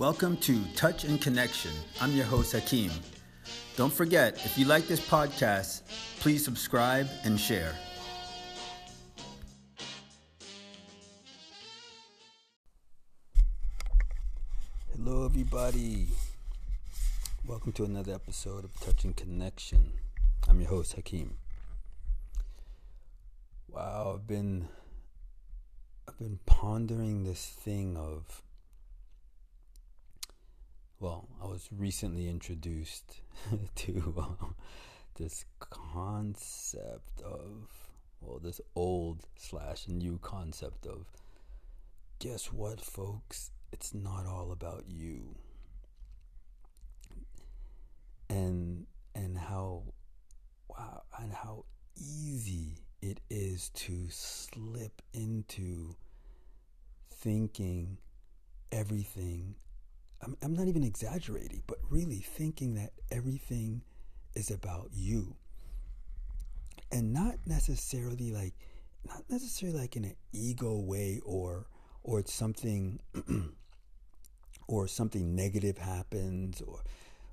Welcome to Touch and Connection. I'm your host, Hakeem. Don't forget, if you like this podcast, please subscribe and share. Hello, everybody. Welcome to another episode of Touch and Connection. I'm your host, Hakeem. Wow, I've been I've been pondering this thing of well, I was recently introduced to uh, this concept of, well, this old slash new concept of, guess what, folks? It's not all about you. And and how wow and how easy it is to slip into thinking everything I'm, I'm not even exaggerating, but really thinking that everything is about you. And not necessarily like, not necessarily like in an ego way or, or it's something, or something negative happens or,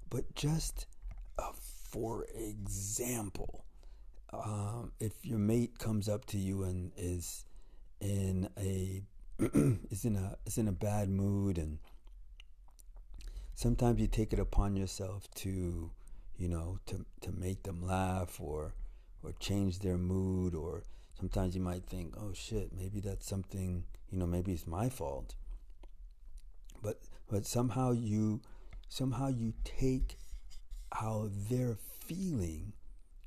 but just uh, for example, um, if your mate comes up to you and is in a is in a is in a bad mood and sometimes you take it upon yourself to, you know, to to make them laugh or or change their mood or sometimes you might think, "Oh shit, maybe that's something, you know, maybe it's my fault." But but somehow you somehow you take how they're feeling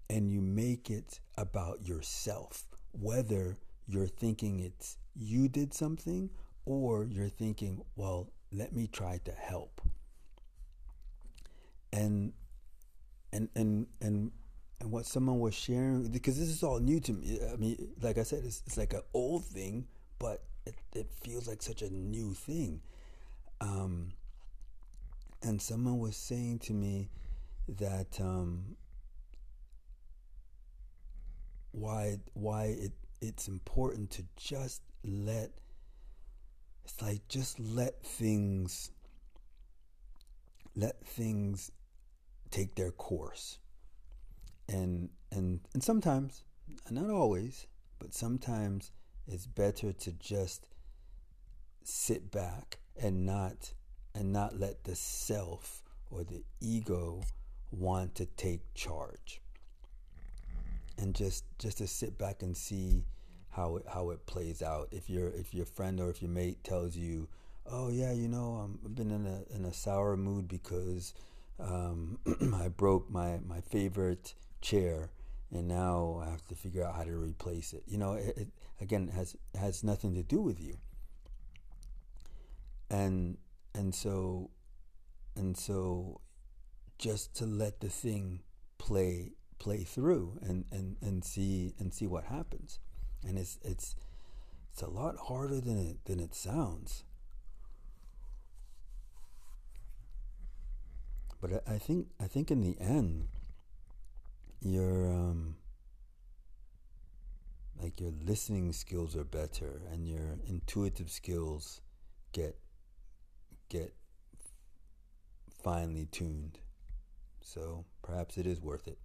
and you make it about yourself, whether you're thinking it's you did something or you're thinking, well, let me try to help and and and and and what someone was sharing because this is all new to me. I mean, like I said, it's, it's like an old thing, but it, it feels like such a new thing. Um, and someone was saying to me that um, why why it it's important to just let it's like just let things let things take their course. And and and sometimes, not always, but sometimes it's better to just sit back and not and not let the self or the ego want to take charge. And just just to sit back and see how it how it plays out. If your if your friend or if your mate tells you, "Oh yeah, you know, um, I've been in a in a sour mood because um, I broke my, my favorite chair and now I have to figure out how to replace it. You know, it, it again has has nothing to do with you. And and so and so just to let the thing play play through and, and, and see and see what happens. And it's it's it's a lot harder than it than it sounds. But I, I think I think in the end, your um, like your listening skills are better, and your intuitive skills get get finely tuned. So perhaps it is worth it.